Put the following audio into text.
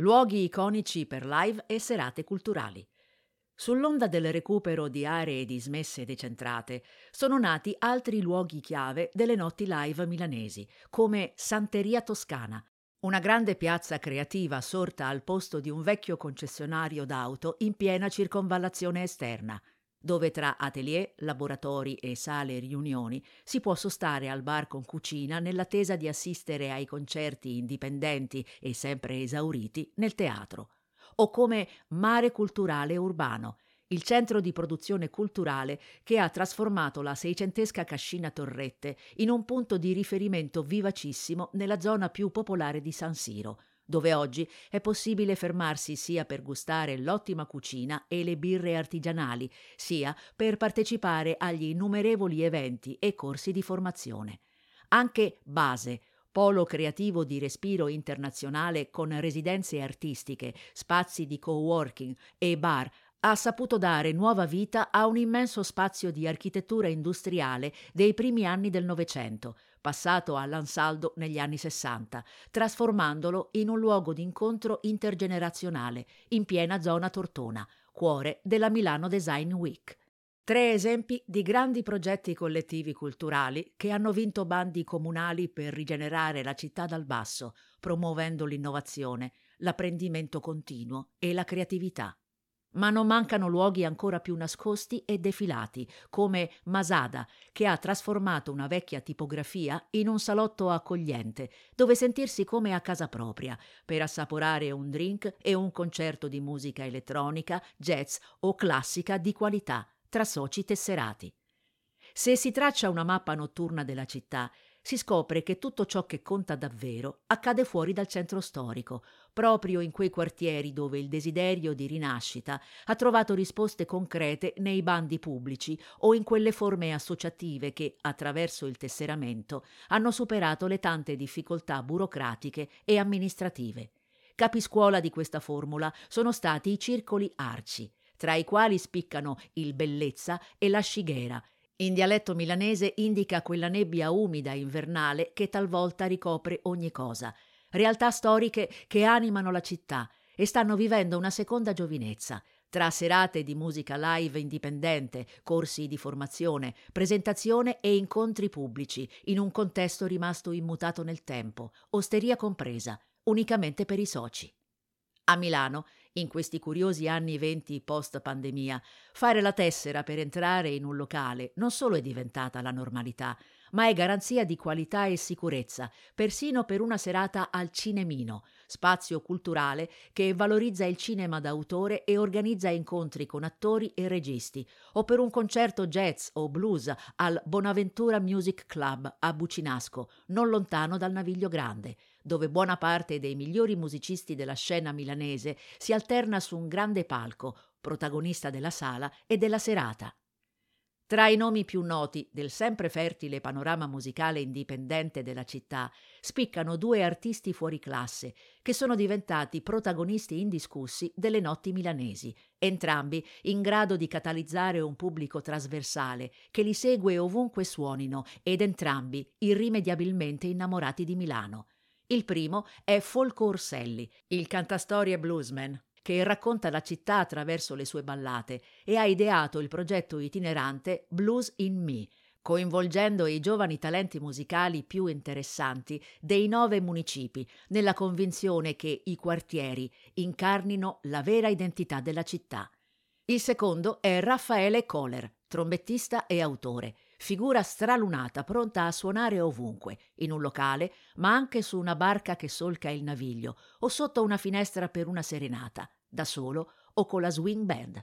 luoghi iconici per live e serate culturali. Sull'onda del recupero di aree dismesse e decentrate, sono nati altri luoghi chiave delle notti live milanesi, come Santeria Toscana, una grande piazza creativa sorta al posto di un vecchio concessionario d'auto in piena circonvallazione esterna, dove tra atelier, laboratori e sale riunioni si può sostare al bar con cucina nell'attesa di assistere ai concerti indipendenti e sempre esauriti nel teatro. O come Mare Culturale Urbano, il centro di produzione culturale che ha trasformato la seicentesca Cascina Torrette in un punto di riferimento vivacissimo nella zona più popolare di San Siro, dove oggi è possibile fermarsi sia per gustare l'ottima cucina e le birre artigianali, sia per partecipare agli innumerevoli eventi e corsi di formazione. Anche Base, polo creativo di respiro internazionale con residenze artistiche, spazi di co-working e bar, ha saputo dare nuova vita a un immenso spazio di architettura industriale dei primi anni del Novecento, passato all'Ansaldo negli anni Sessanta, trasformandolo in un luogo di incontro intergenerazionale in piena zona Tortona, cuore della Milano Design Week. Tre esempi di grandi progetti collettivi culturali che hanno vinto bandi comunali per rigenerare la città dal basso, promuovendo l'innovazione, l'apprendimento continuo e la creatività. Ma non mancano luoghi ancora più nascosti e defilati, come Masada, che ha trasformato una vecchia tipografia in un salotto accogliente, dove sentirsi come a casa propria, per assaporare un drink e un concerto di musica elettronica, jazz o classica di qualità, tra soci tesserati. Se si traccia una mappa notturna della città, si scopre che tutto ciò che conta davvero accade fuori dal centro storico, proprio in quei quartieri dove il desiderio di rinascita ha trovato risposte concrete nei bandi pubblici o in quelle forme associative che, attraverso il tesseramento, hanno superato le tante difficoltà burocratiche e amministrative. Capiscuola di questa formula sono stati i circoli arci, tra i quali spiccano il Bellezza e la Scighera. In dialetto milanese indica quella nebbia umida invernale che talvolta ricopre ogni cosa. Realtà storiche che animano la città e stanno vivendo una seconda giovinezza, tra serate di musica live indipendente, corsi di formazione, presentazione e incontri pubblici, in un contesto rimasto immutato nel tempo, osteria compresa, unicamente per i soci. A Milano in questi curiosi anni venti post pandemia, fare la tessera per entrare in un locale non solo è diventata la normalità, ma è garanzia di qualità e sicurezza, persino per una serata al Cinemino, spazio culturale che valorizza il cinema d'autore e organizza incontri con attori e registi, o per un concerto jazz o blues al Bonaventura Music Club a Bucinasco, non lontano dal Naviglio Grande, dove buona parte dei migliori musicisti della scena milanese si alterna su un grande palco, protagonista della sala e della serata. Tra i nomi più noti del sempre fertile panorama musicale indipendente della città spiccano due artisti fuori classe che sono diventati protagonisti indiscussi delle notti milanesi, entrambi in grado di catalizzare un pubblico trasversale che li segue ovunque suonino ed entrambi irrimediabilmente innamorati di Milano. Il primo è Folco Orselli, il cantastorie bluesman, che racconta la città attraverso le sue ballate e ha ideato il progetto itinerante Blues in Me, coinvolgendo i giovani talenti musicali più interessanti dei nove municipi, nella convinzione che i quartieri incarnino la vera identità della città. Il secondo è Raffaele Kohler, trombettista e autore, figura stralunata pronta a suonare ovunque, in un locale, ma anche su una barca che solca il naviglio o sotto una finestra per una serenata, da solo o con la swing band.